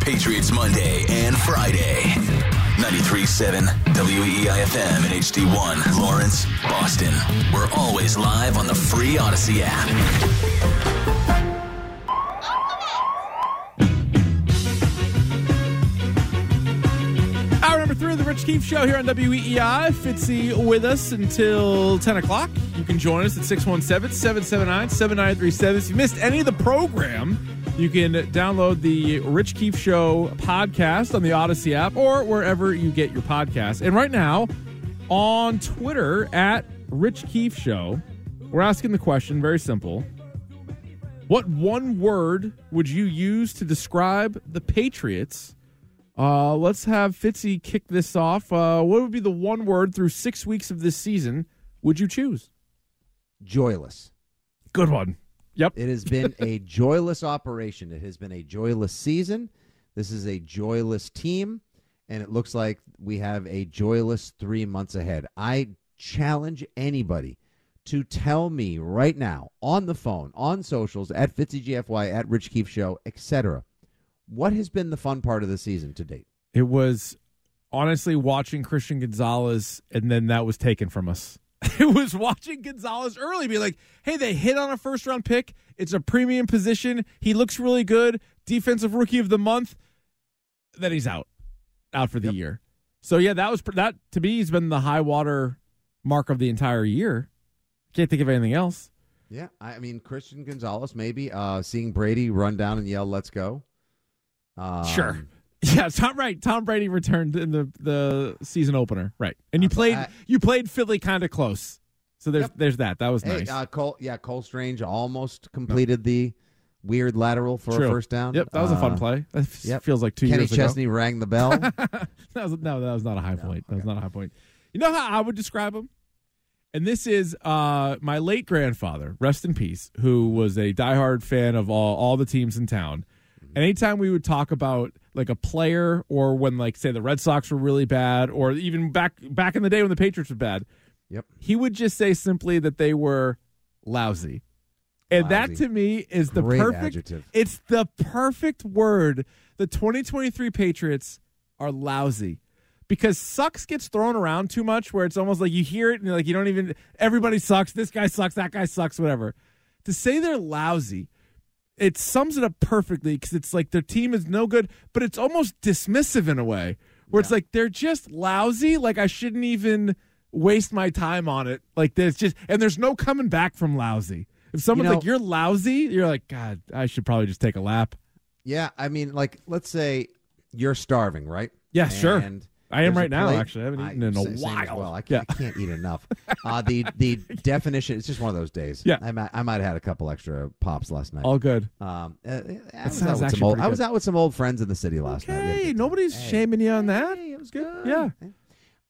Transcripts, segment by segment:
Patriots Monday and Friday. 93.7 WEEI FM and HD1 Lawrence, Boston. We're always live on the free Audacy app. Three of the Rich Keefe Show here on WEEI. Fitzy with us until 10 o'clock. You can join us at 617 779 7937. If you missed any of the program, you can download the Rich Keefe Show podcast on the Audacy app or wherever you get your podcast. And right now, on Twitter at Rich Keefe Show, we're asking the question very simple. What one word would you use to describe the Patriots? Uh, let's have Fitzy kick this off. Uh, what would be the one word through six weeks of this season would you choose? Joyless. Good one. Yep. It has been a joyless operation. It has been a joyless season. This is a joyless team, and it looks like we have a joyless three months ahead. I challenge anybody to tell me right now on the phone, on socials, at FitzyGFY, at Rich Keefe Show, etc. What has been the fun part of the season to date? It was honestly watching Christian Gonzalez, and then that was taken from us. It was watching Gonzalez early be like, hey, they hit on a first round pick. It's a premium position. He looks really good. Defensive rookie of the month. Then he's out, out for the Yep. year. So yeah, that was that to me has been the high water mark of the entire year. Can't think of anything else. Yeah, I mean Christian Gonzalez, maybe uh, seeing Brady run down and yell, "Let's go." Um, Sure. Yeah, Tom right. Tom Brady returned in the the season opener, right? And you Uh, played I- you played Philly kind of close. So there's Yep. there's that. That was Hey, nice. uh, Cole. Yeah, Cole Strange almost completed the weird lateral for True. a first down. Yep, that was a fun Uh, play. That f- yep. feels like two Kenny years Chesney rang the bell. that was no, that was not a high point. That was not a high point. You know how I would describe him? And this is uh, my late grandfather, rest in peace, who was a diehard fan of all, all the teams in town. Anytime we would talk about like a player or when like say the Red Sox were really bad or even back back in the day when the Patriots were bad, yep. he would just say simply that they were lousy. And that to me is the Great perfect adjective. it's the perfect word. The 2023 Patriots are lousy. Because sucks gets thrown around too much where it's almost like you hear it and you're like you don't even everybody sucks, this guy sucks, that guy sucks, whatever. To say they're lousy, it sums it up perfectly because it's like their team is no good, but it's almost dismissive in a way where it's like they're just lousy. Like I shouldn't even waste my time on it. Like there's just and there's no coming back from lousy. If someone's know- like you're lousy, you're like God, I should probably just take a lap. Yeah, I mean, like, let's say you're starving, right? Yeah, sure. And I am right now. plate- Actually, I haven't eaten in a while. Well, I can't, yeah, I can't eat enough. Uh, the the definition. It's just one of those days. Yeah. I might, I might have had a couple extra pops last night. all good. Um, uh, I, was out with some old, I was out with some old friends in the city last night. Okay, good time. nobody's Hey. shaming you on that. Hey, it was good. Yeah.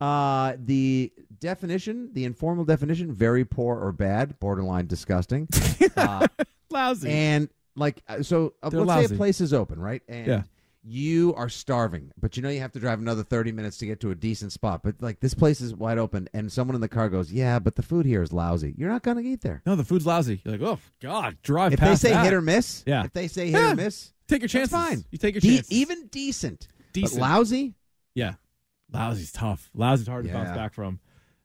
Uh, the definition, the informal definition, very poor or bad, borderline disgusting. uh, Lousy. and like, uh, so uh, let's say a place is open, right? And Yeah. You are starving, but you know you have to drive another 30 minutes to get to a decent spot. But like this place is wide open, and someone in the car goes, Yeah, but the food here is lousy. You're not going to eat there. no, the food's lousy. You're like, oh God, drive If they say that. hit or miss, Yeah. if they say hit Yeah. or miss, take your that's chances. fine. You take your De- chances. even decent. Decent. But lousy? Yeah. Lousy's tough. Lousy's hard to bounce back from.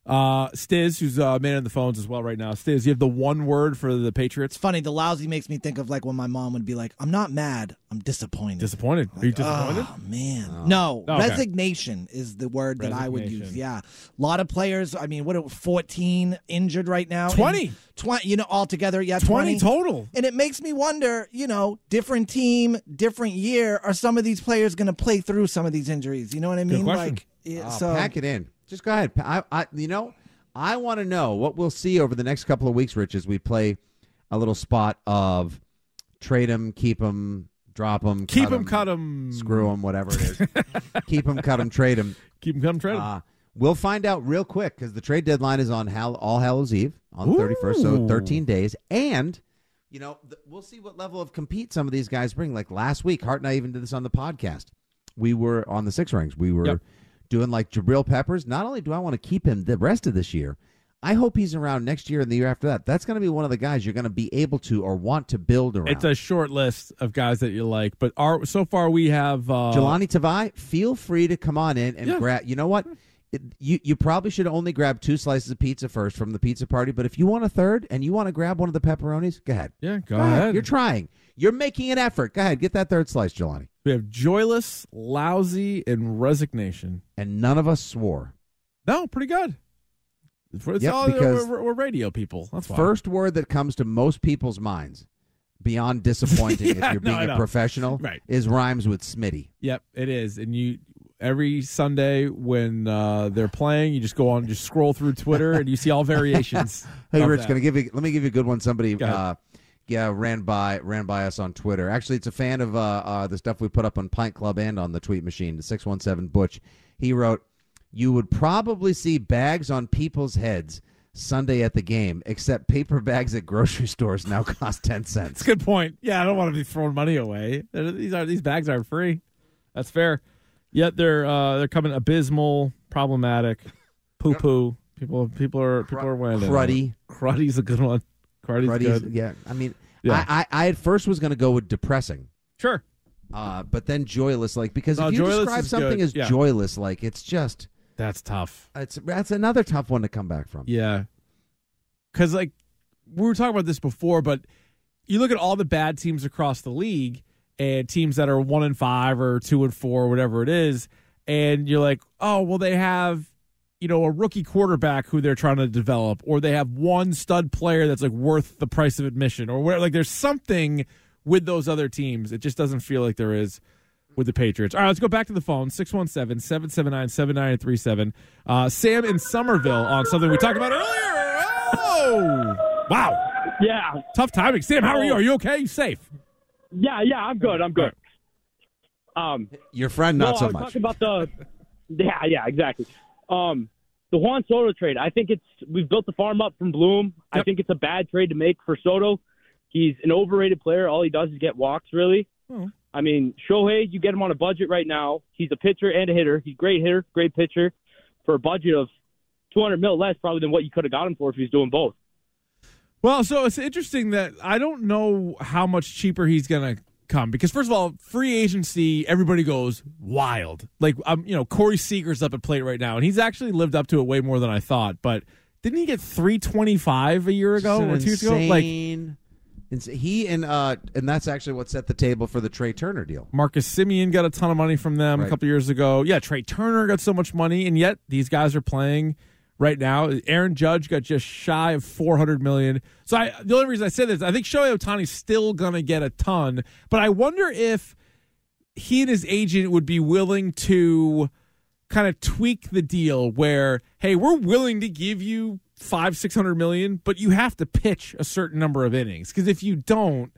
Uh, Stiz, who's uh, man on the phones as well right now. Stiz, you have the one word for the Patriots. It's funny. The lousy makes me think of like when my mom would be like, "I'm not mad. I'm disappointed." Disappointed. Are you disappointed? Oh man, no. Oh, okay. Resignation is the word that I would use. Yeah, a lot of players. I mean, what? are- Fourteen injured right now. 20. Twenty. You know, altogether, yeah, 20 twenty, total. And it makes me wonder. You know, different team, different year. Are some of these players going to play through some of these injuries? You know what I mean? question. Like, yeah, Uh, so pack it in. Just go ahead. I, I, you know, I want to know what we'll see over the next couple of weeks, Rich, as we play a little spot of trade them, keep them, drop them, Keep them, cut them. screw them, whatever it is. keep them, cut them, trade them. Keep them, cut them, trade 'em. Uh, we'll find out real quick because the trade deadline is on Hall- All Hallows Eve on the 31st, so 13 days. And, you know, th- we'll see what level of compete some of these guys bring. Like last week, Hart and I even did this on the podcast. We were on the six rings. We were Yep. Doing like Jabril Peppers. Not only do I want to keep him the rest of this year, I hope he's around next year and the year after that. That's going to be one of the guys you're going to be able to or want to build around. It's a short list of guys that you like, but our so far we have uh, Jahlani Tavai, feel free to come on in and Yeah. grab. You know what? It, you you probably should only grab two slices of pizza first from the pizza party. But if you want a third and you want to grab one of the pepperonis, go ahead. Yeah, go, Go ahead. ahead. You're trying. You're making an effort. Go ahead. Get that third slice, Jahlani. we have joyless, lousy, and resignation. And none of us swore. No, pretty good. It's Yep, all, because- we're, we're radio people. That's why. First word that comes to most people's minds, beyond disappointing Yeah, if you're being I a professional, Right. is rhymes with Smitty. Yep, it is. And you every Sunday when uh, they're playing, you just go on, just scroll through Twitter, and you see all variations. Hey, Rich, that. gonna give you. Let me give you a good one. Somebody, Go uh, yeah, ran by ran by us on Twitter. Actually, it's a fan of uh, uh, the stuff we put up on Pint Club and on the tweet machine. The six one seven Butch. He wrote, "You would probably see bags on people's heads Sunday at the game, except paper bags at grocery stores now cost ten cents." a good point. Yeah, I don't want to be throwing money away. These are these bags aren't free. That's fair. Yet they're uh, they're coming abysmal, problematic, poo poo. People people are people are weighing in. Cruddy. Cruddy's a good one. Cruddy's Cruddy's- good. yeah. I mean, Yeah. I, I, I at first was going to go with depressing. Sure. Uh, but then joyless, like because No, if you joyless describe is something good. as Yeah. joyless, like it's just That's tough. it's that's another tough one to come back from. Yeah. Cuz like we were talking about this before, but you look at all the bad teams across the league and teams that are 1 and 5 or 2 and 4 whatever it is and you're like, "Oh, well they have you know, a rookie quarterback who they're trying to develop, or they have one stud player that's like worth the price of admission, or where like there's something with those other teams. It just doesn't feel like there is with the Patriots. All right, let's go back to the phone 617 779 7937. Uh, Sam in Somerville on something we talked about earlier. Oh, wow. Yeah, Tough timing. Sam, how are you? Are you okay? You safe? Yeah, yeah. I'm good. I'm good. Um, Your friend, no, not I so was much. talking about the. Yeah, yeah, exactly. Um, the Juan Soto trade. I think it's we've built the farm up from Bloom. I think it's a bad trade to make for Soto. He's an overrated player. All he does is get walks. Really. Oh. I mean, Shohei, you get him on a budget right now. He's a pitcher and a hitter. He's a great hitter, great pitcher, for a budget of 200 mil less probably than what you could have got him for if he was doing both. Well, so it's interesting that I don't know how much cheaper he's going to come because first of all, free agency, everybody goes wild. Like um, you know, Corey Seager's up at plate right now, and he's actually lived up to it way more than I thought. But didn't he get three twenty five a year ago or two years ago? Like he and uh, and that's actually what set the table for the Trea Turner deal. Marcus Semien got a ton of money from them a couple years ago. Yeah, Trea Turner got so much money, and yet these guys are playing right now. Aaron Judge got just shy of four hundred million. So I, the only reason I say this, I think Shohei Ohtani's still gonna get a ton, but I wonder if he and his agent would be willing to kind of tweak the deal where, hey, we're willing to give you five, six hundred million, but you have to pitch a certain number of innings. Because if you don't,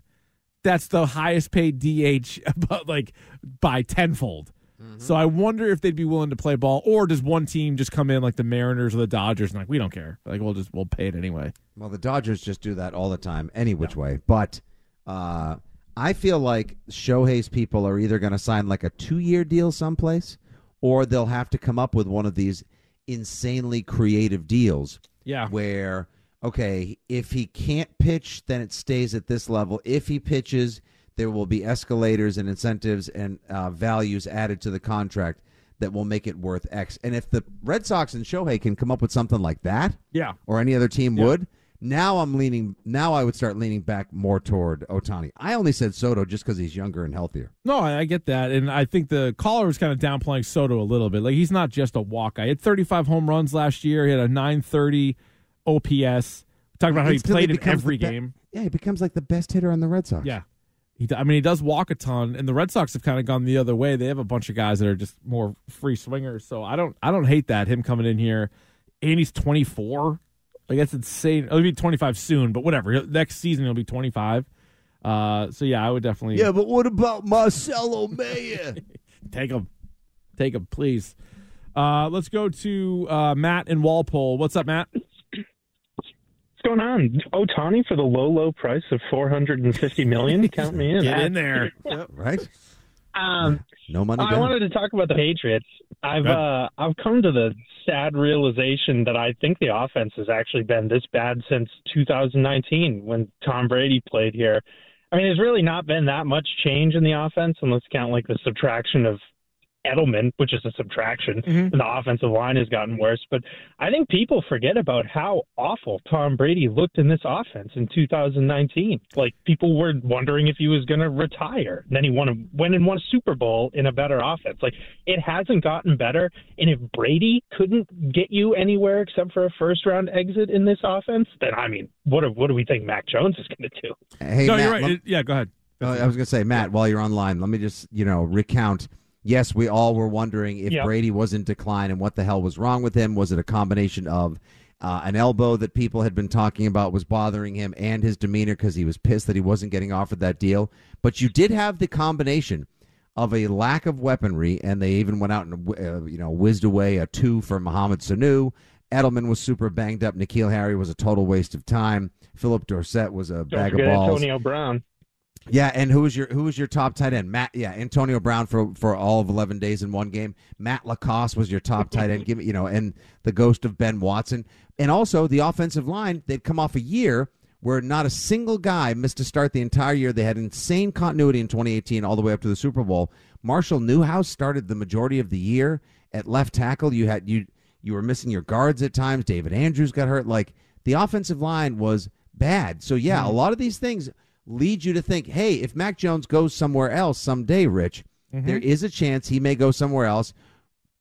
that's the highest paid DH about like by tenfold. So I wonder if they'd be willing to play ball, or does one team just come in like the Mariners or the Dodgers and like we don't care, like we'll just we'll pay it anyway. Well, the Dodgers just do that all the time, any which way. But uh, I feel like Shohei's people are either going to sign like a two-year deal someplace, or they'll have to come up with one of these insanely creative deals Yeah, where okay, if he can't pitch, then it stays at this level. If he pitches, there will be escalators and incentives and uh, values added to the contract that will make it worth X. And if the Red Sox and Shohei can come up with something like that, yeah. or any other team Yeah. would. Now I'm leaning. Now I would start leaning back more toward Ohtani. I only said Soto just because he's younger and healthier. No, I get that, and I think the caller was kind of downplaying Soto a little bit. Like he's not just a walk guy. He had 35 home runs last year. He had a 930 OPS. Talking about how he played in every the be- game. Yeah, he becomes like the best hitter on the Red Sox. Yeah. He, I mean, he does walk a ton, and the Red Sox have kind of gone the other way. They have a bunch of guys that are just more free swingers. So I don't, I don't hate that him coming in here, and he's 24. Like that's insane. He'll be 25 soon, but whatever. Next season he'll be 25. Uh, so yeah, I would definitely Yeah, but what about Marcelo Mayer? take him, take him, please. Uh, let's go to uh, Matt in Walpole. What's up, Matt? What's going on? Ohtani for the low, low price of four hundred and fifty million. Count me in. Get in there. right? Um, No money I down. wanted to talk about the Patriots. I've uh, I've come to the sad realization that I think the offense has actually been this bad since 2019 when Tom Brady played here. I mean, there's really not been that much change in the offense unless you count like the subtraction of Edelman, which is a subtraction, and the offensive line has gotten worse. But I think people forget about how awful Tom Brady looked in this offense in 2019. Like people were wondering if he was going to retire. Then he won a, went and won a Super Bowl in a better offense. Like it hasn't gotten better. And if Brady couldn't get you anywhere except for a first round exit in this offense, then I mean, what do, what do we think Mac Jones is going to do? Hey, no, Matt, you're right. lem- It- yeah, go ahead. Uh, I was going to say, Matt, while you're online, let me just, you know, recount. Yes, we all were wondering if Yep. Brady was in decline and what the hell was wrong with him. Was it a combination of uh, an elbow that people had been talking about was bothering him and his demeanor because he was pissed that he wasn't getting offered that deal? But you did have the combination of a lack of weaponry, and they even went out and uh, you know whizzed away a two for Mohamed Sanu. Edelman was super banged up. N'Keal Harry was a total waste of time. Phillip Dorsett was a Don't bag of balls. Antonio Brown. Yeah, and who was your who was your top tight end? Matt. Yeah, Antonio Brown for for all of eleven days in one game. Matt LaCosse was your top tight end. Give me, you know, and the ghost of Ben Watson, and also the offensive line. They'd come off a year where not a single guy missed to start the entire year. They had insane continuity in 2018 all the way up to the Super Bowl. Marshall Newhouse started the majority of the year at left tackle. You had you you were missing your guards at times. David Andrews got hurt. Like the offensive line was bad. So yeah, a mm-hmm. lot of these things lead you to think, hey, if Mac Jones goes somewhere else someday, Rich, mm-hmm. there is a chance he may go somewhere else.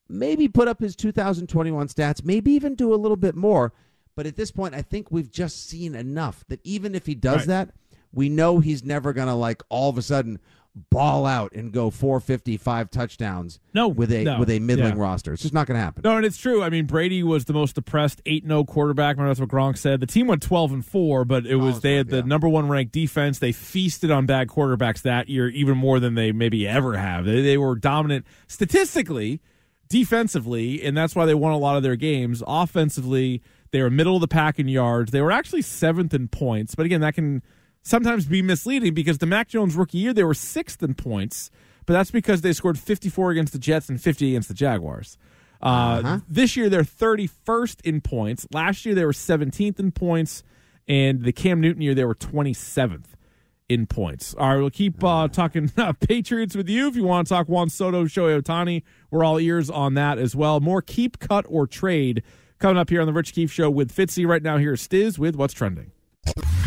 Maybe put up his 2021 stats, maybe even do a little bit more. But at this point, I think we've just seen enough that even if he does Right. that, we know he's never going to like all of a sudden ball out and go 455 touchdowns No, with a no, with a middling yeah. roster. It's just not going to happen. No, and it's true. I mean, Brady was the most depressed 8 0 quarterback. Remember, that's what Gronk said. The team went 12 and 4, but it was, oh, they had the yeah. number one ranked defense. They feasted on bad quarterbacks that year, even more than they maybe ever have. They, they were dominant statistically, defensively, and that's why they won a lot of their games. Offensively, they were middle of the pack in yards. They were actually seventh in points, but again, that can sometimes be misleading because the Mac Jones rookie year, they were sixth in points, but that's because they scored 54 against the Jets and 50 against the Jaguars. Uh, This year they're 31st in points. Last year they were 17th in points, and the Cam Newton year they were 27th in points. All right, we'll keep uh, talking uh, Patriots with you. If you want to talk Juan Soto, Shohei Ohtani, we're all ears on that as well. More keep, cut, or trade coming up here on the Rich Keefe Show with Fitzy. Right now, here's Stiz with What's Trending.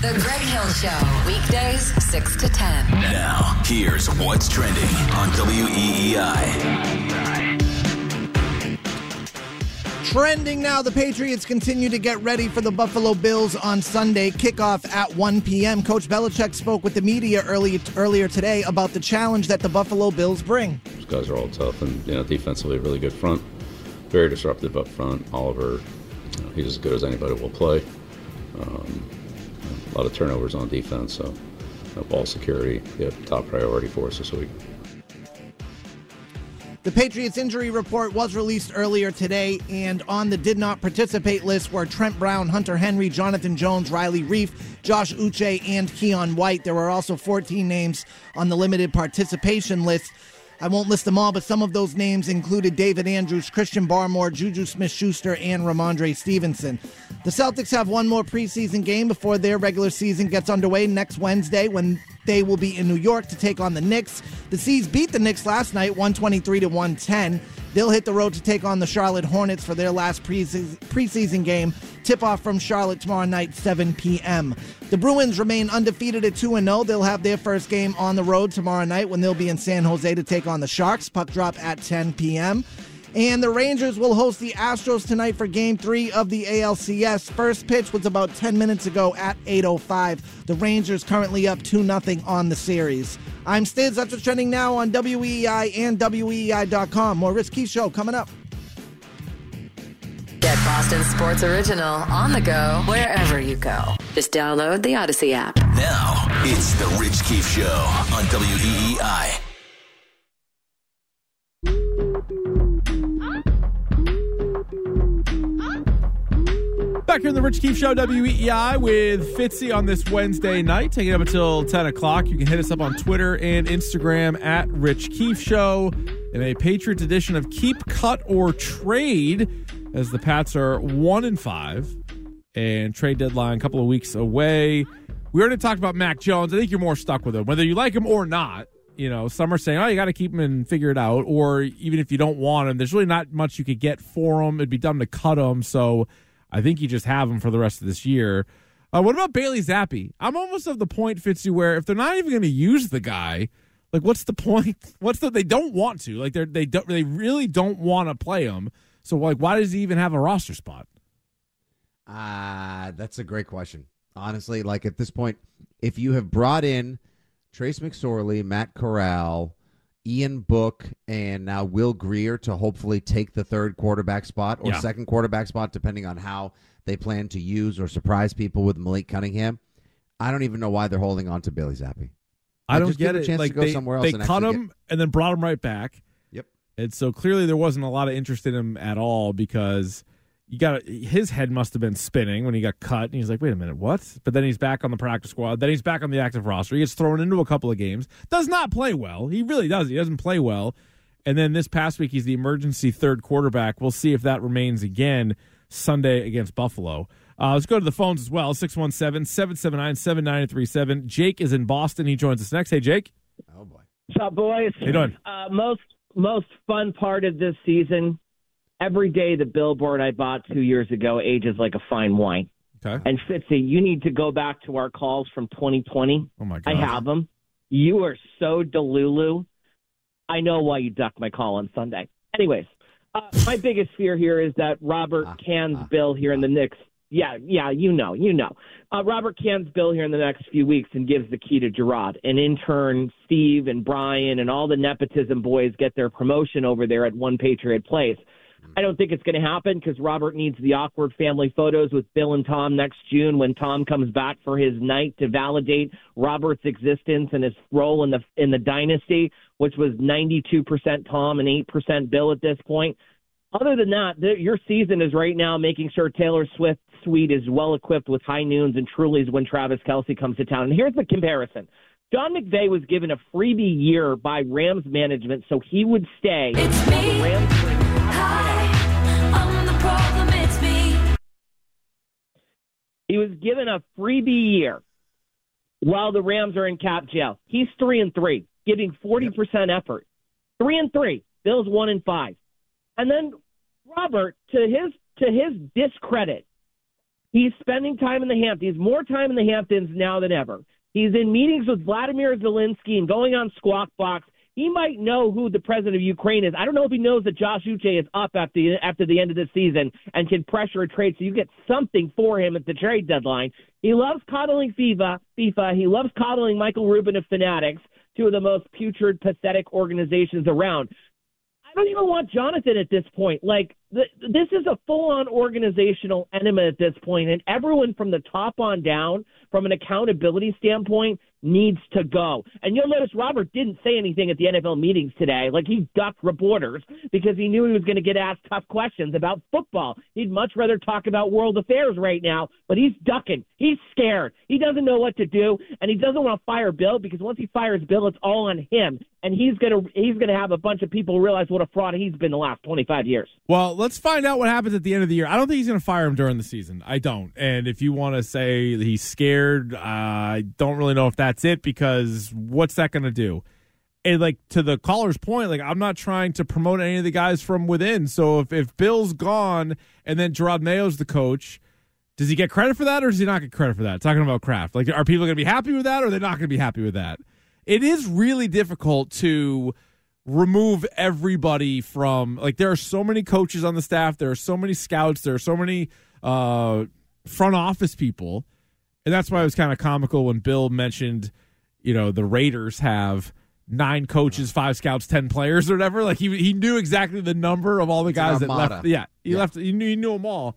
The Greg Hill Show, weekdays 6 to 10. Now, here's what's trending on WEEI. Trending now, the Patriots continue to get ready for the Buffalo Bills on Sunday. Kickoff at 1 p.m. Coach Belichick spoke with the media early, earlier today about the challenge that the Buffalo Bills bring. Those guys are all tough and you know defensively a really good front, very disruptive up front. Oliver, you know, he's as good as anybody will play. Um, a lot of turnovers on defense, so ball security, yeah, top priority for us this week. The Patriots injury report was released earlier today, and on the did not participate list were Trent Brown, Hunter Henry, Jonathan Jones, Riley Reiff, Josh Uche, and Keion White. There were also 14 names on the limited participation list. I won't list them all, but some of those names included David Andrews, Christian Barmore, Juju Smith Schuster, and Rhamondre Stevenson. The Celtics have one more preseason game before their regular season gets underway next Wednesday when they will be in New York to take on the Knicks. The C's beat the Knicks last night, 123 to 110. They'll hit the road to take on the Charlotte Hornets for their last preseason, game. Tip off from Charlotte tomorrow night, 7 p.m. The Bruins remain undefeated at 2 0. They'll have their first game on the road tomorrow night when they'll be in San Jose to take on the Sharks. Puck drop at 10 p.m. And the Rangers will host the Astros tonight for game three of the ALCS. First pitch was about 10 minutes ago at 8.05. The Rangers currently up 2 0 on the series. I'm Stiz. That's what's trending now on WEEI and WEEI.com. More Risky Show coming up. Get Boston Sports Original on the go wherever you go. Just download the Audacy app. Now, it's the Rich Keefe Show on E WEEI. Back here in the Rich Keefe Show, WEEI, with Fitzy on this Wednesday night, taking up until 10 o'clock. You can hit us up on Twitter and Instagram at Rich Keefe Show in a Patriots edition of Keep, Cut, or Trade, as the Pats are 1 and 5 and trade deadline a couple of weeks away. We already talked about Mac Jones. I think you're more stuck with him, whether you like him or not. You know, some are saying, oh, you got to keep him and figure it out. Or even if you don't want him, there's really not much you could get for him. It'd be dumb to cut him. So I think you just have him for the rest of this year. Uh, what about Bailey Zappe? I'm almost of the point, Fitzy, where if they're not even going to use the guy, like what's the point? What's the they don't want to like they they don't they really don't want to play him. So like, why does he even have a roster spot? Ah, uh, that's a great question. Honestly, like at this point, if you have brought in Trace McSorley, Matt Corral, Ian Book, and now Will Grier to hopefully take the third quarterback spot or Yeah. second quarterback spot, depending on how they plan to use or surprise people with Malik Cunningham. I don't even know why they're holding on to Billy Zappe. I Like, don't get it. Like to go they, somewhere else they cut him and then brought him right back. Yep. And so clearly there wasn't a lot of interest in him at all because you got his head must have been spinning when he got cut and he's like, "Wait a minute, what?" But then he's back on the practice squad. Then he's back on the active roster. He gets thrown into a couple of games. Does not play well. He really does. He doesn't play well. And then this past week he's the emergency third quarterback. We'll see if that remains again Sunday against Buffalo. Uh, let's go to the phones as well 617 779 7937. Jake is in Boston. He joins us next. Hey, Jake. Oh boy. What's up, boys? How you doing? Uh, most most fun part of this season. Every day, the billboard I bought two years ago ages like a fine wine. Okay. And Fitzy, you need to go back to our calls from 2020. Oh my god, I have them. You are so delulu. I know why you ducked my call on Sunday. Anyways, uh, my biggest fear here is that Robert Ah, cans ah, Bill here in the next. Yeah, yeah, you know, you know. Uh, Robert cans Bill here in the next few weeks and gives the key to Jerod. And in turn, Steve and Brian and all the nepotism boys get their promotion over there at One Patriot Place. I don't think it's going to happen because Robert needs the awkward family photos with Bill and Tom next June when Tom comes back for his night to validate Robert's existence and his role in the in the dynasty, which was 92% Tom and 8% Bill at this point. Other than that, the, your season is right now making sure Taylor Swift suite is well equipped with high noons and Trulies when Travis Kelce comes to town. And here's the comparison. John McVay was given a freebie year by Rams management so he would stay. It's me. He was given a freebie year while the Rams are in cap jail. He's three and three, giving forty percent effort. Three and three. Bills one and five. And then Robert, to his to his discredit, he's spending time in the Hamptons, more time in the Hamptons now than ever. He's in meetings with Vladimir Zelensky and going on Squawk Box. He might know who the president of Ukraine is. I don't know if he knows that Josh Uche is up after the, after the end of the season and can pressure a trade so you get something for him at the trade deadline. He loves coddling FIFA. FIFA. He loves coddling Michael Rubin of Fanatics, two of the most putrid, pathetic organizations around. I don't even want Jonathan at this point. Like this is a full-on organizational enema at this point, and everyone from the top on down, from an accountability standpoint, needs to go. And you'll notice Robert didn't say anything at the NFL meetings today. Like he ducked reporters because he knew he was going to get asked tough questions about football. He'd much rather talk about world affairs right now, but he's ducking. He's scared. He doesn't know what to do, and he doesn't want to fire Bill because once he fires Bill, it's all on him, and he's gonna he's gonna have a bunch of people realize what a fraud he's been the last 25 years. Well, let's find out what happens at the end of the year. I don't think he's going to fire him during the season. I don't. And if you want to say he's scared, uh, I don't really know if that's it because what's that going to do? And like to the caller's point, like I'm not trying to promote any of the guys from within. So if, if Bill's gone and then Jerod Mayo's the coach, does he get credit for that or does he not get credit for that? Talking about Kraft. Like are people going to be happy with that or are they not going to be happy with that? It is really difficult to remove everybody from like there are so many coaches on the staff there are so many scouts there are so many uh front office people. And that's why it was kind of comical when bill mentioned you know the raiders have nine coaches five scouts ten players or whatever. Like he, he knew exactly the number of all the guys that left. yeah he Yeah. left he knew, he knew them all.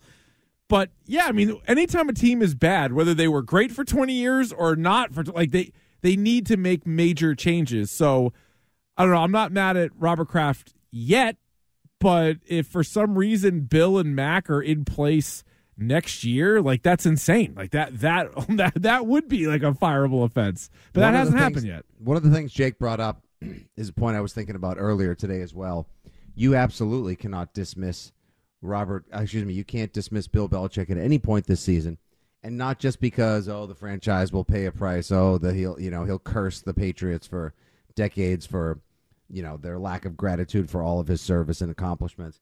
But yeah, I mean, anytime a team is bad, whether they were great for 20 years or not for like they they need to make major changes. So I don't know. I'm not mad at Robert Kraft yet, but if for some reason Bill and Mac are in place next year, like that's insane. Like that that that that would be like a fireable offense. But One that hasn't happened yet. One of the things Jake brought up is a point I was thinking about earlier today as well. You absolutely cannot dismiss Robert. uh, Excuse me. You can't dismiss Bill Belichick at any point this season, and not just because oh the franchise will pay a price. Oh that he'll you know he'll curse the Patriots for decades for you know their lack of gratitude for all of his service and accomplishments.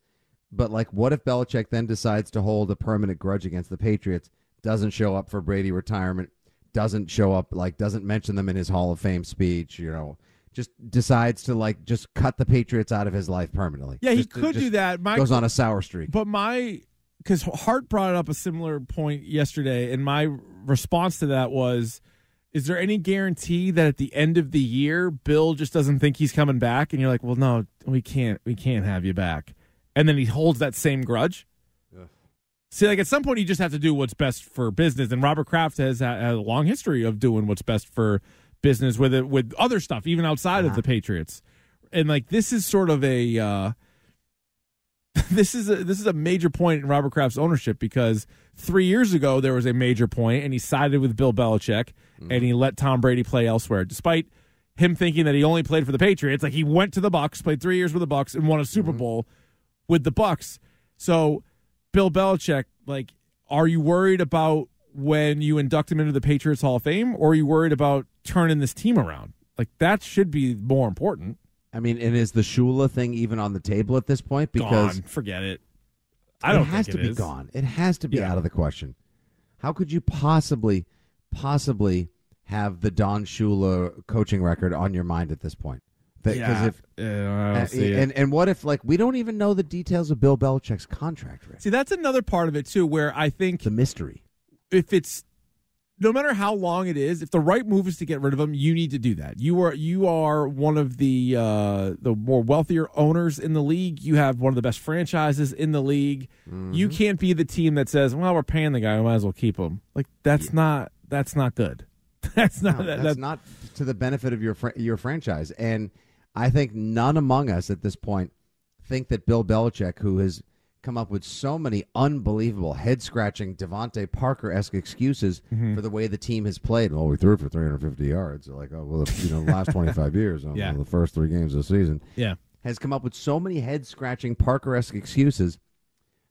But like, what if Belichick then decides to hold a permanent grudge against the Patriots? Doesn't show up for Brady retirement. Doesn't show up like doesn't mention them in his Hall of Fame speech. You know, just decides to like just cut the Patriots out of his life permanently. Yeah, he uh, could do that. My goes on a sour streak. But my because Hart brought up a similar point yesterday, and my response to that was, "Is there any guarantee that at the end of the year, Bill just doesn't think he's coming back?" And you're like, "Well, no, we can't. We can't have you back." And then he holds that same grudge. See, like at some point, you just have to do what's best for business. And Robert Kraft has a long history of doing what's best for business with it, with other stuff, even outside of the Patriots. And like this is sort of a uh, this is a this is a major point in Robert Kraft's ownership because three years ago there was a major point and he sided with Bill Belichick and he let Tom Brady play elsewhere, despite him thinking that he only played for the Patriots. Like he went to the Bucks, played three years with the Bucks, and won a Super mm-hmm. Bowl with the Bucks. So Bill Belichick, like, are you worried about when you induct him into the Patriots Hall of Fame, or are you worried about turning this team around? Like that should be more important. I mean, and is the Shula thing even on the table at this point? Because Gone. Forget it. I don't it has to it be is. gone. It has to be Yeah. out of the question. How could you possibly, possibly have the Don Shula coaching record on your mind at this point? Because Yeah, if yeah, I don't see it. and and what if like we don't even know the details of Bill Belichick's contract, Rick? See, that's another part of it too, where I think the mystery. if it's no matter how long it is, if the right move is to get rid of him, you need to do that. You are you are one of the uh, the more wealthier owners in the league. You have one of the best franchises in the league. You can't be the team that says, "Well, we're paying the guy, we might as well keep him." Like that's not that's not good. That's not No, that, that's that- not to the benefit of your fr- your franchise. And I think none among us at this point think that Bill Belichick, who has come up with so many unbelievable head scratching DeVante Parker esque excuses Mm-hmm. for the way the team has played. Well, we threw for 350 yards. Like, oh well, you know, last 25 years, Yeah. the first three games of the season. yeah. has come up with so many head scratching Parker esque excuses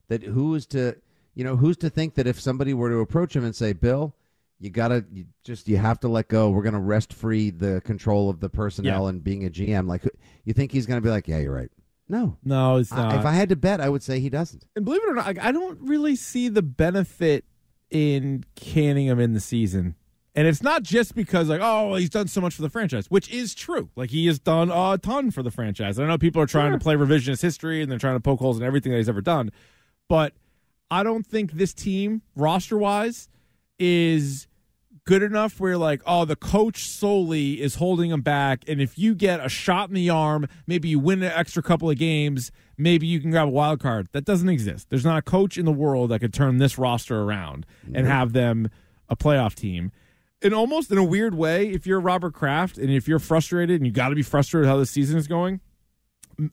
that who is to you know who's to think that if somebody were to approach him and say, Bill, you gotta you just you have to let go. We're gonna wrest free the control of the personnel Yeah. and being a GM. Like you think he's gonna be like, yeah, you're right. No, No, it's I- not. if I had to bet, I would say he doesn't. and believe it or not, like, I don't really see the benefit in canning him in the season. And it's not just because like, oh, he's done so much for the franchise, which is true. Like he has done a ton for the franchise. I know people are trying to play revisionist history and they're trying to poke holes in everything that he's ever done, but I don't think this team roster wise is good enough where you're like, oh, the coach solely is holding him back. And if you get a shot in the arm, maybe you win an extra couple of games, maybe you can grab a wild card. That doesn't exist. There's not a coach in the world that could turn this roster around and have them a playoff team. And almost in a weird way, if you're Robert Kraft and if you're frustrated and you got to be frustrated how the season is going,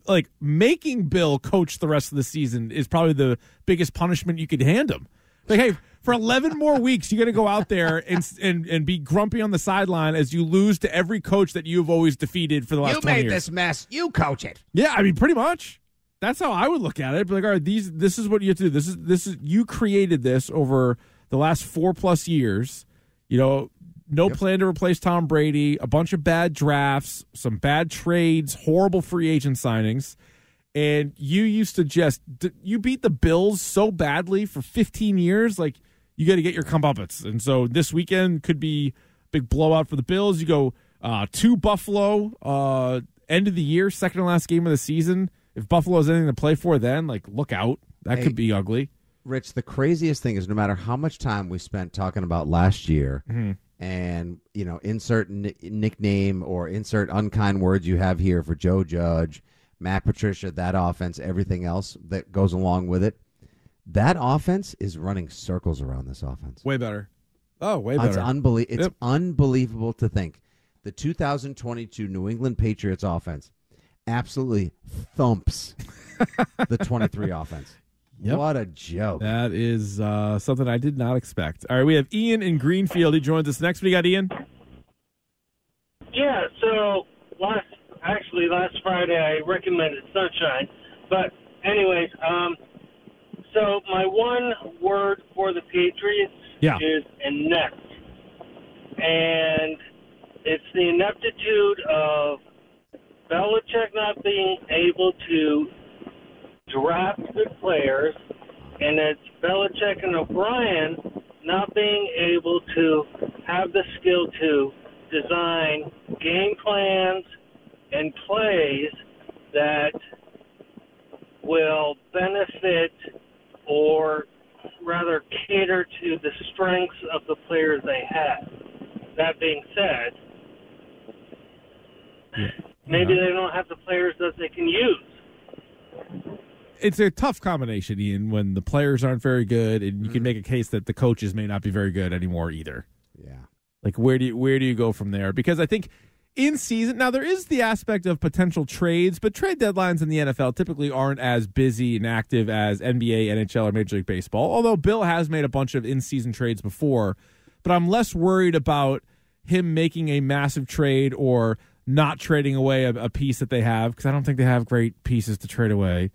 like making Bill coach the rest of the season is probably the biggest punishment you could hand him. Like, hey, for 11 more weeks, you got to go out there and, and and be grumpy on the sideline as you lose to every coach that you've always defeated for the last 20 years. You made this mess. You coach it. Yeah, I mean, pretty much. That's how I would look at it. Be like, all right, these this is what you have to do. This is this is you created this over the last four plus years. You know, no plan to replace Tom Brady. A bunch of bad drafts, some bad trades, horrible free agent signings, and you used to just you beat the Bills so badly for 15 years. Like you got to get your comeuppance, and so this weekend could be big blowout for the Bills. You go uh, to Buffalo, uh, end of the year, second to last game of the season. If Buffalo has anything to play for, then like look out, that Hey. could be ugly. Rich, the craziest thing is no matter how much time we spent talking about last year and, you know, insert ni- nickname or insert unkind words you have here for Joe Judge, Matt Patricia, that offense, everything else that goes along with it, that offense is running circles around this offense. Way better. Oh, way It's, better. unbelie- it's Yep. unbelievable to think the 2022 New England Patriots offense absolutely thumps the 23 offense. Yep. What a joke. That is uh, something I did not expect. All right, we have Ian in Greenfield. He joins us next. What do you got, Ian? Yeah, so last actually last Friday I recommended Sunshine, but anyways, um, so my one word for the Patriots Yeah. is inept, and it's the ineptitude of Belichick not being able to draft good players, and it's Belichick and O'Brien not being able to have the skill to design game plans and plays that will benefit or rather cater to the strengths of the players they have. That being said, maybe uh-huh. they don't have the players that they can use. It's a tough combination, Ian, when the players aren't very good, and you can mm-hmm. make a case that the coaches may not be very good anymore either. Yeah. Like where do you where do you go from there? Because I think in season now there is the aspect of potential trades, but trade deadlines in the NFL typically aren't as busy and active as NBA, NHL, or Major League Baseball. Although Bill has made a bunch of in season trades before, but I'm less worried about him making a massive trade or not trading away a, a piece that they have because I don't think they have great pieces to trade away.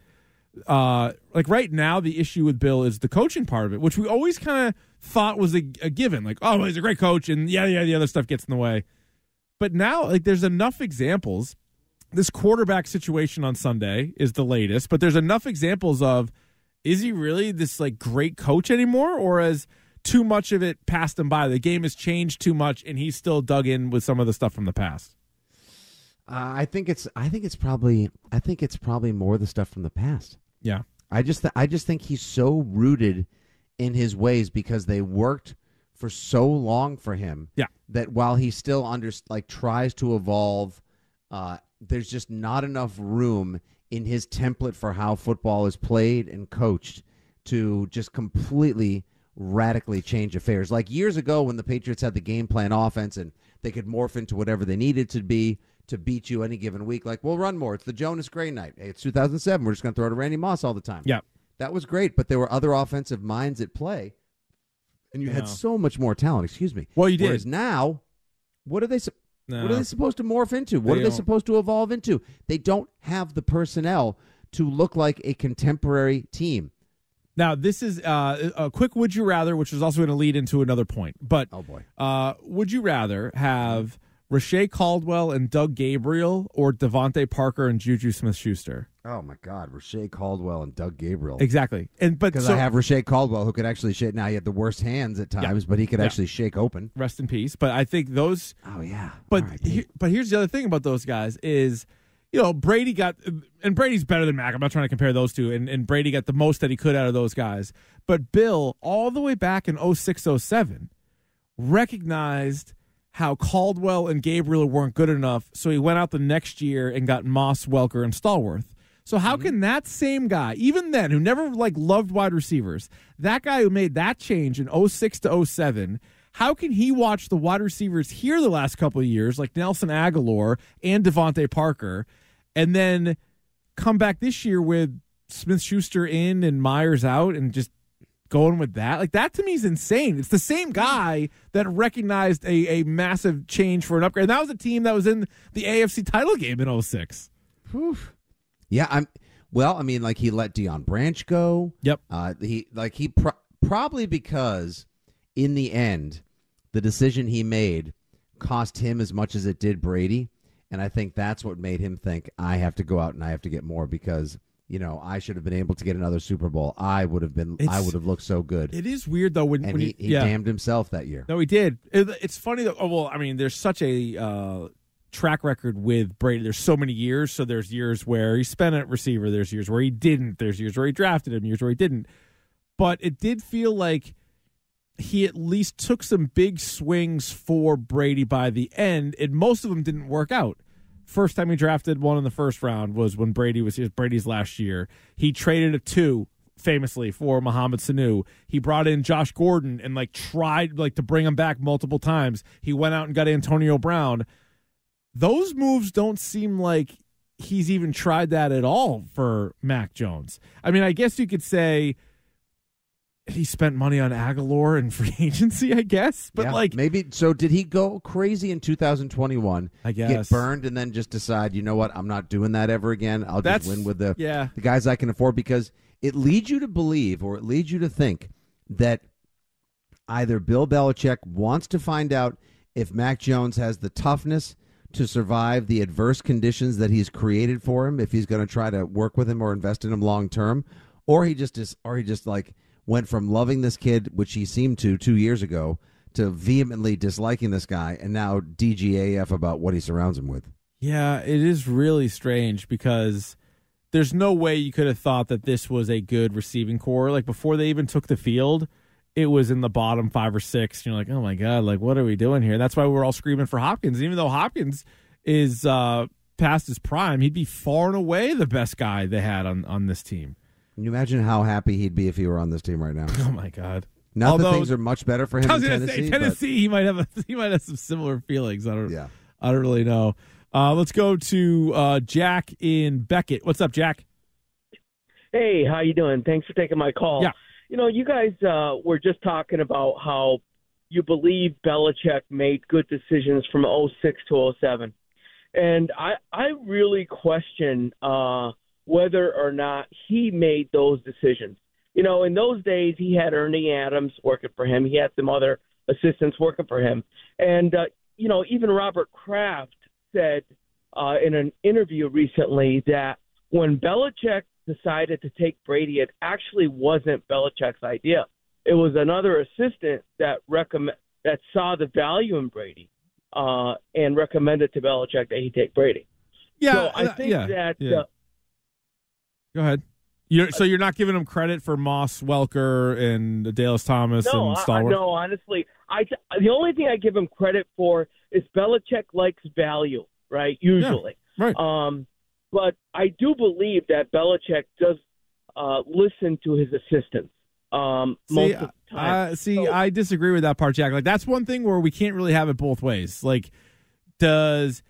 Uh, like right now, the issue with Bill is the coaching part of it, which we always kind of thought was a, a given. Like, oh, he's a great coach, and yeah, yeah, the other stuff gets in the way. But now, like, there's enough examples. This quarterback situation on Sunday is the latest, but there's enough examples of is he really this like great coach anymore, or has too much of it passed him by? The game has changed too much, and he's still dug in with some of the stuff from the past. Uh, I think it's. I think it's probably. I think it's probably more the stuff from the past. Yeah. I just. Th- I just think he's so rooted in his ways because they worked for so long for him. Yeah. That while he still under like tries to evolve, uh, there's just not enough room in his template for how football is played and coached to just completely radically change affairs. Like years ago when the Patriots had the game plan offense and they could morph into whatever they needed to be to beat you any given week. Like, we'll run more. It's the Jonas Gray night. Hey, it's 2007. We're just going to throw to Randy Moss all the time. Yeah. That was great, but there were other offensive minds at play, and you Yeah. had so much more talent. Excuse me. Well, you did. Whereas now, what are they? sup- What are they supposed to morph into? What They are they don't. supposed to evolve into? They don't have the personnel to look like a contemporary team. Now, this is uh, a quick would you rather, which is also going to lead into another point. But oh boy, uh, would you rather have Reché Caldwell and Doug Gabriel or DeVante Parker and Juju Smith Schuster? Oh my God, Reché Caldwell and Doug Gabriel. Exactly, and but because so, I have Reché Caldwell who could actually shake. Now he had the worst hands at times, but he could Yeah. actually shake open. rest in peace. But I think those. Oh yeah, But he- but here's the other thing about those guys is, you know, Brady got and Brady's better than Mac. I'm not trying to compare those two, and, and Brady got the most that he could out of those guys. But Bill, all the way back in 06, 07, recognized how Caldwell and Gabriel weren't good enough, so he went out the next year and got Moss, Welker, and Stallworth. So how mm-hmm. can that same guy, even then, who never like loved wide receivers, that guy who made that change in 06 to 07, how can he watch the wide receivers here the last couple of years, like Nelson Agholor and DeVante Parker, and then come back this year with Smith Schuster in and Meyers out and just going with that? Like that to me is insane. It's the same guy that recognized a, a massive change for an upgrade. And that was a team that was in the AFC title game in 06. Yeah, I'm. Well, I mean, like he let Deion Branch go. Yep. Uh, he like he pro- probably because in the end, the decision he made cost him as much as it did Brady, and I think that's what made him think I have to go out and I have to get more because you know I should have been able to get another Super Bowl. I would have been. I would have looked so good. It is weird though when, and when he, he yeah. damned himself that year. No, he did. It- it's funny that. Oh, well, I mean, there's such a uh, track record with Brady. There's so many years. So there's years where he spent at receiver. There's years where he didn't. There's years where he drafted him. Years where he didn't. But it did feel like he at least took some big swings for Brady by the end, and most of them didn't work out. First time he drafted one in the first round was when Brady was his Brady's last year. He traded a two famously for Mohamed Sanu. He brought in Josh Gordon and like tried like to bring him back multiple times. He went out and got Antonio Brown. Those moves don't seem like he's even tried that at all for Mac Jones. I mean, I guess you could say he spent money on Agholor and free agency, I guess. But Yeah, like, maybe so. Did he go crazy in 2021? I guess get burned and then just decide, you know what, I'm not doing that ever again. I'll That's- just win with the yeah. the guys I can afford because it leads you to believe or it leads you to think that either Bill Belichick wants to find out if Mac Jones has the toughness to survive the adverse conditions that he's created for him if he's going to try to work with him or invest in him long term or he just is or he just like went from loving this kid which he seemed to 2 years ago to vehemently disliking this guy and now DGAF about what he surrounds him with. Yeah, it is really strange because there's no way you could have thought that this was a good receiving core. Like before they even took the field, it was in the bottom five or six. You're like, oh my god, like what are we doing here? That's why we're all screaming for Hopkins, even though Hopkins is uh, past his prime. He'd be far and away the best guy they had on on this team. Can you imagine how happy he'd be if he were on this team right now? Oh my god. Not that things are much better for him I was in gonna Tennessee. say but- Tennessee. He might have a, he might have some similar feelings. I don't. Yeah. I don't really know. Uh, let's go to uh, Jack in Beckett. What's up, Jack? Hey, how you doing? Thanks for taking my call. Yeah. You know, you guys uh, were just talking about how you believe Belichick made good decisions from 06 to 07. And I I really question uh, whether or not he made those decisions. You know, in those days he had Ernie Adams working for him. He had some other assistants working for him. And uh, you know, even Robert Kraft said uh, in an interview recently that when Belichick decided to take Brady, it actually wasn't Belichick's idea. It was another assistant that recommend that saw the value in Brady uh, and recommended to Belichick that he take Brady. Yeah, so I uh, think yeah, that yeah. Uh, Go ahead. You're, so you're not giving him credit for Moss, Welker, and Adalius Thomas no, and I, no, honestly, I the only thing I give him credit for is Belichick likes value, right? Usually, right. Um, but I do believe that Belichick does uh, listen to his assistants. Um, See, of the time. uh, see, I disagree with that part, Jack. Like that's one thing where we can't really have it both ways. Like, does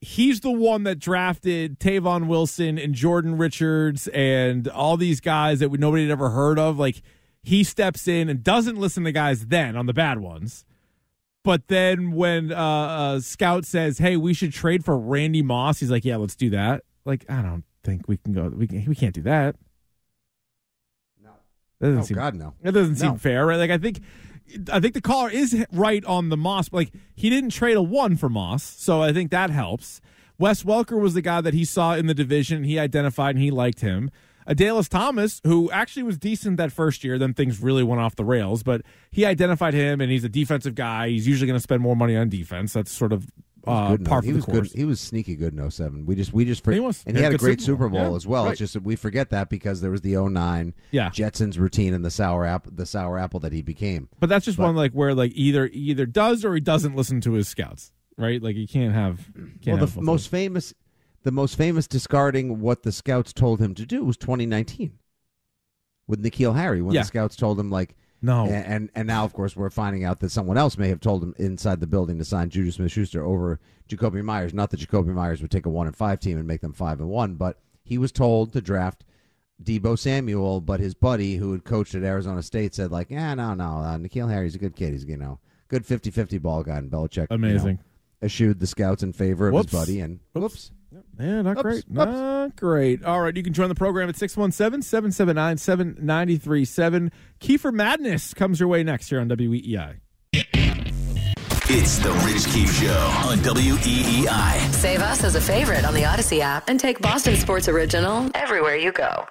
he's the one that drafted Tavon Wilson and Jordan Richards and all these guys that we, nobody had ever heard of? Like, he steps in and doesn't listen to guys then on the bad ones. But then when uh, a scout says, "Hey, we should trade for Randy Moss," he's like, "Yeah, let's do that." Like, I don't think we can go. We can, we can't do that. No, that doesn't Oh, seem, God, no. That doesn't seem fair, right? Like, I think, I think the caller is right on the Moss. But like, he didn't trade a one for Moss, so I think that helps. Wes Welker was the guy that he saw in the division. He identified and he liked him. Adalius Thomas, who actually was decent that first year, then things really went off the rails. But he identified him, and he's a defensive guy. He's usually going to spend more money on defense. That's sort of uh, par for he was course. good. He was sneaky good in 07. We just we just for, He was. and He had had a great Super Bowl. Bowl Yeah, as well. right. It's just that we forget that because there was the 09 Yeah. Jetsons routine and the sour apple the sour apple that he became. But that's just But- one like where like either either does or he doesn't listen to his scouts, right? Like he can't have. Can't well, have the most famous the most famous discarding what the scouts told him to do was 2019 with N'Keal Harry when Yeah. the scouts told him like No. and, and and now of course we're finding out that someone else may have told him inside the building to sign Juju Smith Schuster over Jakobi Meyers. Not that Jakobi Meyers would take a one and five team and make them five and one, but he was told to draft Deebo Samuel, but his buddy who had coached at Arizona State said like, yeah, no, no, uh, N'Keal Harry's a good kid. He's you know good 50-50 ball guy, and Belichick you know, Amazing. eschewed the scouts in favor of Whoops. his buddy, and whoops. Yeah, not Oops, great. oops. Not great. All right, you can join the program at 617 779 7937. Keefer Madness comes your way next here on WEEI. It's the Rich Keefe Show on WEEI. Save us as a favorite on the Audacy app and take Boston Sports Original everywhere you go.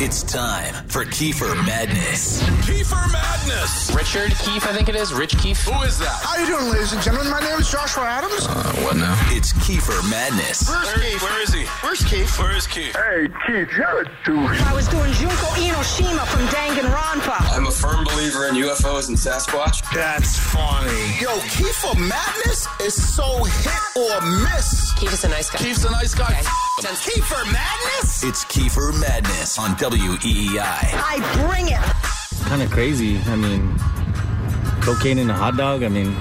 It's time for Keefer Madness. Keefer Madness. Richard Keefe, I think it is. Rich Keefe. Who is that? How you doing, ladies and gentlemen? My name is Joshua Adams. Uh, what now? It's Keefer Madness. Where's Keith? Where is he? Where's Keith? Where is Keith? Hey, Keith, you're a douche. I was doing Junko Enoshima from Danganronpa. I'm a firm believer in UFOs and Sasquatch. That's funny. Yo, Keefer Madness is so hit or miss. Keith is a nice guy. Keith's a nice guy. Keefer Madness? It's Keefer Madness on WEEI. I bring it. kind of crazy. I mean, cocaine in a hot dog. I mean,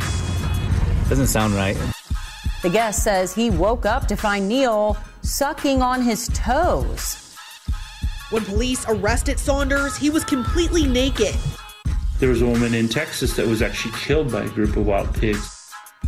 doesn't sound right. The guest says he woke up to find Neil sucking on his toes. When police arrested Saunders, he was completely naked. There was a woman in Texas that was actually killed by a group of wild pigs.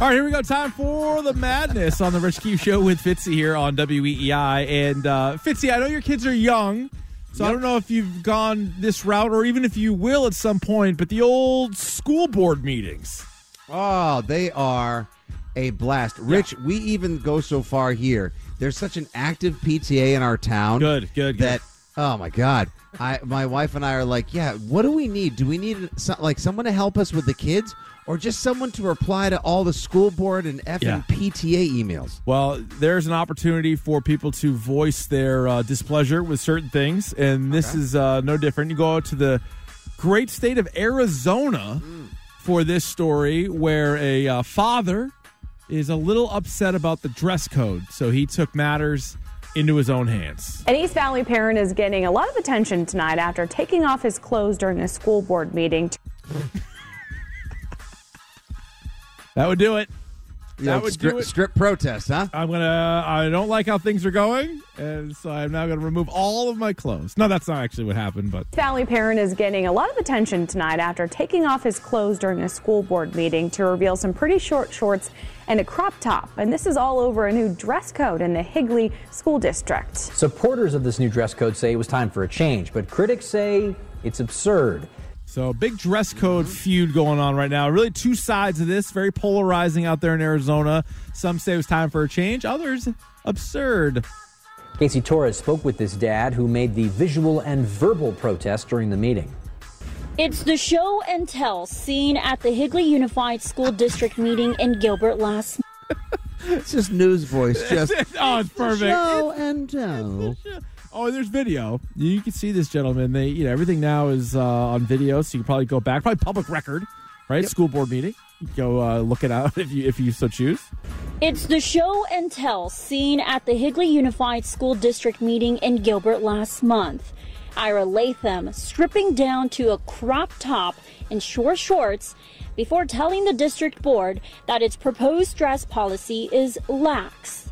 All right, here we go. Time for the madness on the Rich Keefe Show with Fitzy here on WEEI. And uh, Fitzy, I know your kids are young, so I don't know if you've gone this route or even if you will at some point, but the old school board meetings. Oh, they are a blast. Rich, we even go so far here. There's such an active PTA in our town. Good, good, good. That oh my god. I my wife and I are like, yeah, what do we need? Do we need like someone to help us with the kids or just someone to reply to all the school board and effing Yeah. PTA emails? Well, there's an opportunity for people to voice their uh, displeasure with certain things, and this is uh, no different. You go out to the great state of Arizona for this story, where a uh, father is a little upset about the dress code, so he took matters into his own hands. An East Valley parent is getting a lot of attention tonight after taking off his clothes during a school board meeting. That would do it. You That know, would strip, do it. strip protest, huh? I'm gonna. I don't like how things are going, and so I'm now gonna remove all of my clothes. No, that's not actually what happened, but East Valley parent is getting a lot of attention tonight after taking off his clothes during a school board meeting to reveal some pretty short shorts and a crop top. And this is all over a new dress code in the Higley School District. Supporters of this new dress code say it was time for a change, but critics say it's absurd. So, big dress code mm-hmm. feud going on right now. Really, two sides of this. Very polarizing out there in Arizona. Some say it was time for a change. Others, absurd. Casey Torres spoke with this dad who made the visual and verbal protest during the meeting. It's the show and tell seen at the Higley Unified School District meeting in Gilbert last It's just news voice. Just oh, it's perfect. Show and tell. Oh, there's video. You can see this gentleman. They, you know, everything now is uh, on video, so you can probably go back. Probably public record, right? School board meeting. Go uh, look it out if you if you so choose. It's the show and tell seen at the Higley Unified School District meeting in Gilbert last month. Ira Latham stripping down to a crop top and short shorts before telling the district board that its proposed dress policy is lax.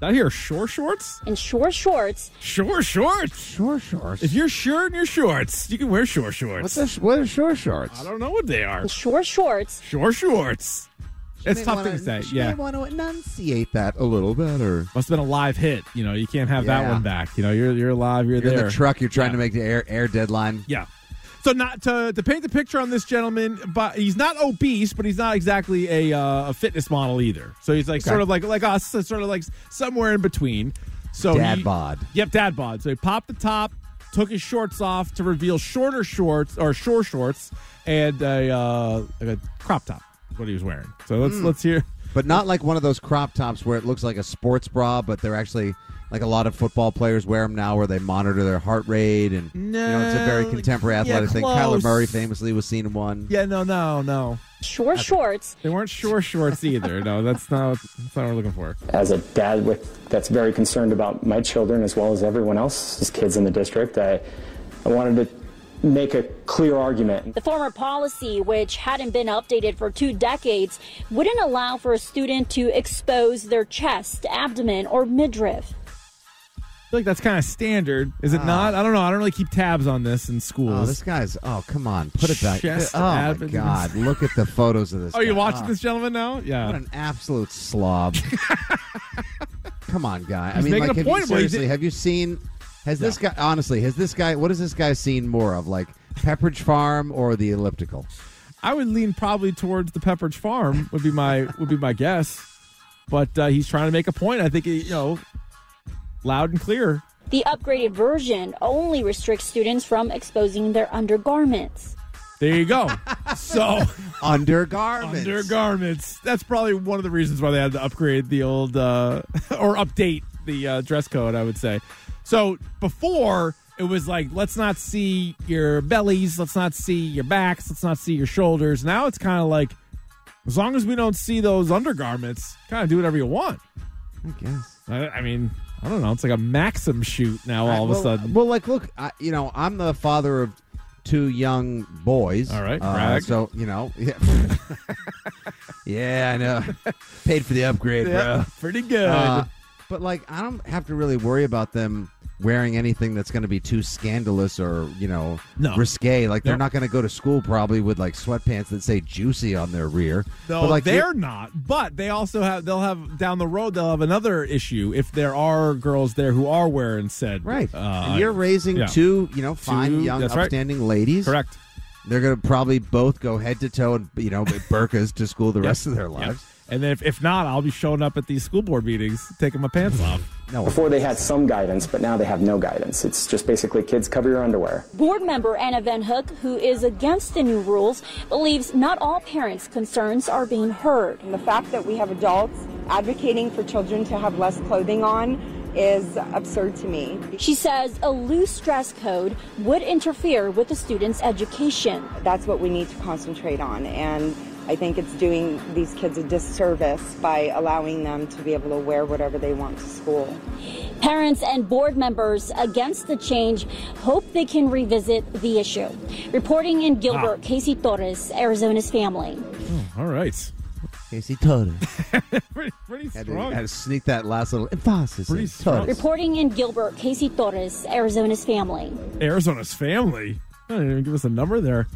Not here, short shorts. And short shorts Short shorts. Short shorts. If you're short in your shorts, you can wear short shorts. What's this? What are short shorts? I don't know what they are. and short shorts Short shorts. It's tough wanna- thing to say. she Yeah. may want to enunciate that a little better. Must have been a live hit. You know, you can't have that one back. You know, you're you're live. You're, You're in the truck. You're trying Yeah. to make the air air deadline. Yeah. So not to to paint the picture on this gentleman, but he's not obese, but he's not exactly a uh, a fitness model either. So he's like Okay. sort of like like us, so sort of like somewhere in between. So Dad he- bod. Yep, dad bod. So he popped the top, took his shorts off to reveal shorter shorts or short shorts and a uh, a crop top. Is what he was wearing. So let's Mm. let's hear. But not like one of those crop tops where it looks like a sports bra, but they're actually like a lot of football players wear them now, where they monitor their heart rate and you know it's a very No, contemporary yeah, athletic thing. Kyler. Murray famously was seen in one. Yeah, no, no, no. short shorts They weren't short shorts either. no, that's not that's not what we're looking for. as a dad with that's very concerned about my children as well as everyone else's kids in the district, I, I wanted to make a clear argument. The former policy, which hadn't been updated for two decades, wouldn't allow for a student to expose their chest, abdomen, or midriff. I feel like that's kind of standard, is it Ah. not? I don't know. I don't really keep tabs on this in schools. Oh, this guy's. Oh, come on, put it back. Chest, oh my. God, look at the photos of this. Oh, you're watching Oh, this gentleman now? Yeah. What an absolute slob. come on, guy. I He's mean, making like, a have you, point, but he seriously, have you seen? Has this guy honestly? Has this guy? What has this guy seen more of? Like Pepperidge Farm or the elliptical? I would lean probably towards the Pepperidge Farm would be my would be my guess, but uh, he's trying to make a point. I think he, you know, loud and clear. The upgraded version only restricts students from exposing their undergarments. There you go. So undergarments. Undergarments. That's probably one of the reasons why they had to upgrade the old uh, or update the uh, dress code. I would say. So before it was like, let's not see your bellies, let's not see your backs, let's not see your shoulders. Now it's kind of like, as long as we don't see those undergarments, kind of do whatever you want. I guess. I, I mean, I don't know. It's like a Maxim shoot now. All of well, a sudden. Well, like, look, I, you know, I'm the father of two young boys. All right, uh, brag. so you know, yeah, yeah, I know. Paid for the upgrade, Yeah, bro. pretty good. Uh, But like, I don't have to really worry about them wearing anything that's going to be too scandalous or you know No. risque. Like they're No. not going to go to school probably with like sweatpants that say "juicy" on their rear. No, but like they're not. But they also have. They'll have down the road. They'll have another issue if there are girls there who are wearing said. Right. Uh, and you're raising yeah. two, you know, fine, Two- young, that's right. ladies. Correct. They're going to probably both go head to toe and, you know, burkas to school the rest of their Yep. Lives. And then if, if not, I'll be showing up at these school board meetings taking my pants off. No. Before they had some guidance, but now they have no guidance. It's just basically kids cover your underwear. Board member Anna Van Hook, who is against the new rules, believes not all parents' concerns are being heard. And the fact that we have adults advocating for children to have less clothing on is absurd to me. She says a loose dress code would interfere with the students' education. That's what we need to concentrate on. And I think it's doing these kids a disservice by allowing them to be able to wear whatever they want to school. Parents and board members against the change hope they can revisit the issue. Reporting in ah. Gilbert, Casey Torres, Arizona's family. Oh, all right. Casey Torres. pretty pretty Had to, had to sneak that last little emphasis. Pretty in. strong. Reporting in Gilbert, Casey Torres, Arizona's family. Arizona's family. They didn't even give us a number there.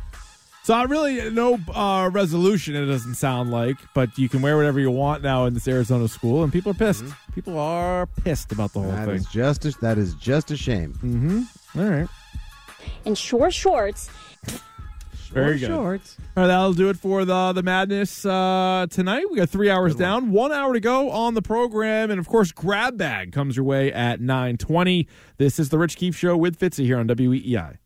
So I really no uh, resolution. It doesn't sound like, but you can wear whatever you want now in this Arizona school, and people are pissed. People are pissed about the whole That thing. is just a, that is just a shame. Mm-hmm. All right. In short shorts, Very good. Shorts. All right, that'll do it for the the madness uh, tonight. We got three hours down, one hour to go on the program, and of course, grab bag comes your way at nine twenty. This is the Rich Keefe Show with Fitzy here on WEEI.